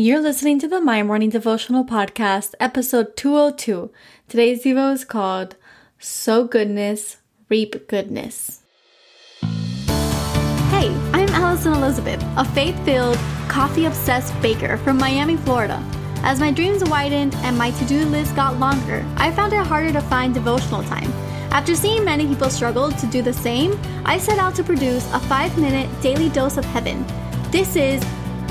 You're listening to the My Morning Devotional Podcast, episode 202. Today's Devo is called Sow Goodness, Reap Goodness. Hey, I'm Alison Elizabeth, a faith filled, coffee obsessed baker from Miami, Florida. As my dreams widened and my to do list got longer, I found it harder to find devotional time. After seeing many people struggle to do the same, I set out to produce a five minute daily dose of heaven. This is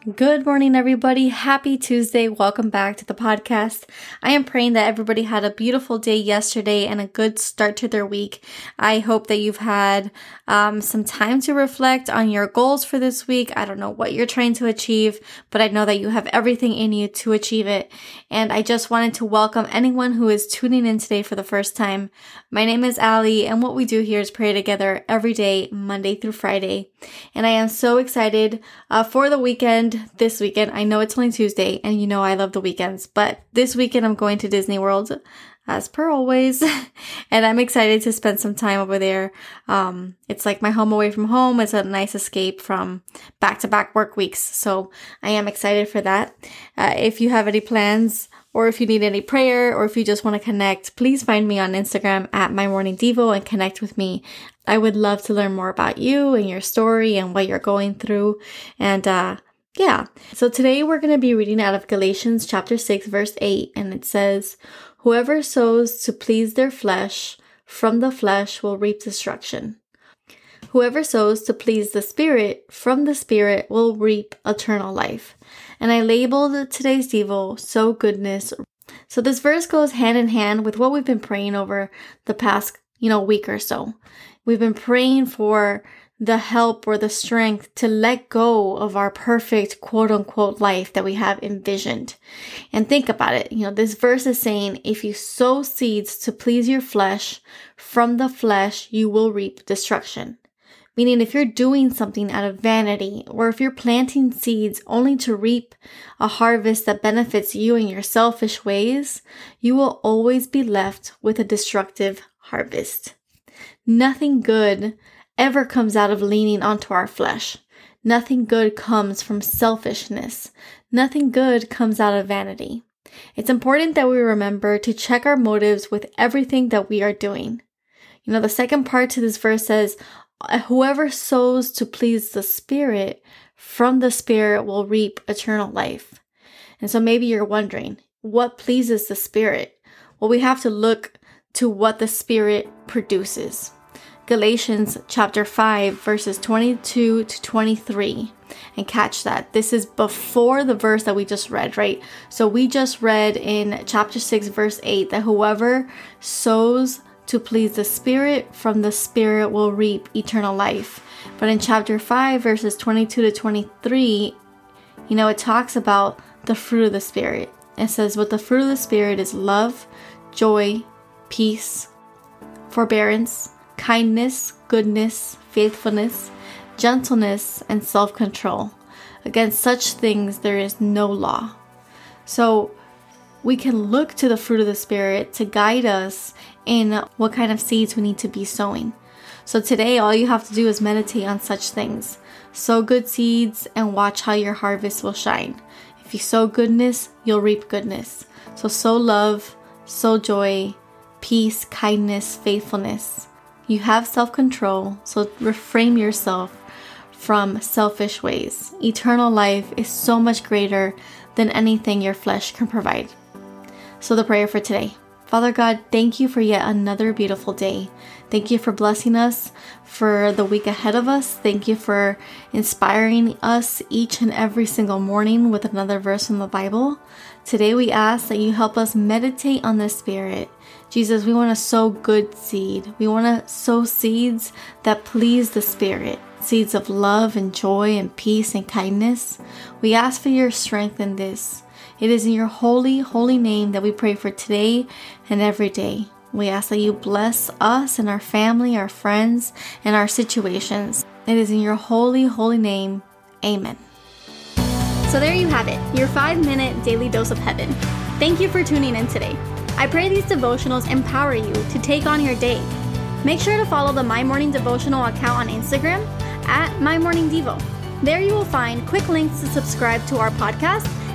Good morning, everybody. Happy Tuesday. Welcome back to the podcast. I am praying that everybody had a beautiful day yesterday and a good start to their week. I hope that you've had um, some time to reflect on your goals for this week. I don't know what you're trying to achieve, but I know that you have everything in you to achieve it. And I just wanted to welcome anyone who is tuning in today for the first time. My name is Ali, and what we do here is pray together every day, Monday through Friday. And I am so excited uh, for the weekend weekend, this weekend, I know it's only Tuesday and you know I love the weekends, but this weekend I'm going to Disney World as per always. and I'm excited to spend some time over there. Um, it's like my home away from home. It's a nice escape from back to back work weeks. So I am excited for that. Uh, if you have any plans, or if you need any prayer, or if you just want to connect, please find me on Instagram at my morning devo and connect with me. I would love to learn more about you and your story and what you're going through. And uh, yeah. So today we're going to be reading out of Galatians chapter 6 verse 8 and it says, "Whoever sows to please their flesh, from the flesh will reap destruction. Whoever sows to please the spirit, from the spirit will reap eternal life." And I labeled today's devo sow goodness. So this verse goes hand in hand with what we've been praying over the past, you know, week or so. We've been praying for the help or the strength to let go of our perfect quote unquote life that we have envisioned. And think about it. You know, this verse is saying if you sow seeds to please your flesh, from the flesh you will reap destruction. Meaning, if you're doing something out of vanity, or if you're planting seeds only to reap a harvest that benefits you in your selfish ways, you will always be left with a destructive harvest. Nothing good ever comes out of leaning onto our flesh. Nothing good comes from selfishness. Nothing good comes out of vanity. It's important that we remember to check our motives with everything that we are doing. You know, the second part to this verse says, Whoever sows to please the Spirit, from the Spirit will reap eternal life. And so maybe you're wondering, what pleases the Spirit? Well, we have to look to what the Spirit produces. Galatians chapter 5, verses 22 to 23. And catch that. This is before the verse that we just read, right? So we just read in chapter 6, verse 8 that whoever sows to please the Spirit, from the Spirit will reap eternal life. But in chapter 5, verses 22 to 23, you know, it talks about the fruit of the Spirit. It says, What the fruit of the Spirit is love, joy, peace, forbearance kindness, goodness, faithfulness, gentleness, and self control. Against such things there is no law. So we can look to the fruit of the Spirit to guide us in what kind of seeds we need to be sowing. So today, all you have to do is meditate on such things. Sow good seeds and watch how your harvest will shine. If you sow goodness, you'll reap goodness. So sow love, sow joy, peace, kindness, faithfulness. You have self control, so reframe yourself from selfish ways. Eternal life is so much greater than anything your flesh can provide. So, the prayer for today Father God, thank you for yet another beautiful day. Thank you for blessing us for the week ahead of us. Thank you for inspiring us each and every single morning with another verse from the Bible. Today we ask that you help us meditate on the Spirit. Jesus, we want to sow good seed. We want to sow seeds that please the Spirit, seeds of love and joy and peace and kindness. We ask for your strength in this. It is in your holy, holy name that we pray for today and every day. We ask that you bless us and our family, our friends, and our situations. It is in your holy, holy name. Amen. So there you have it, your five minute daily dose of heaven. Thank you for tuning in today. I pray these devotionals empower you to take on your day. Make sure to follow the My Morning Devotional account on Instagram at My Morning Devo. There you will find quick links to subscribe to our podcast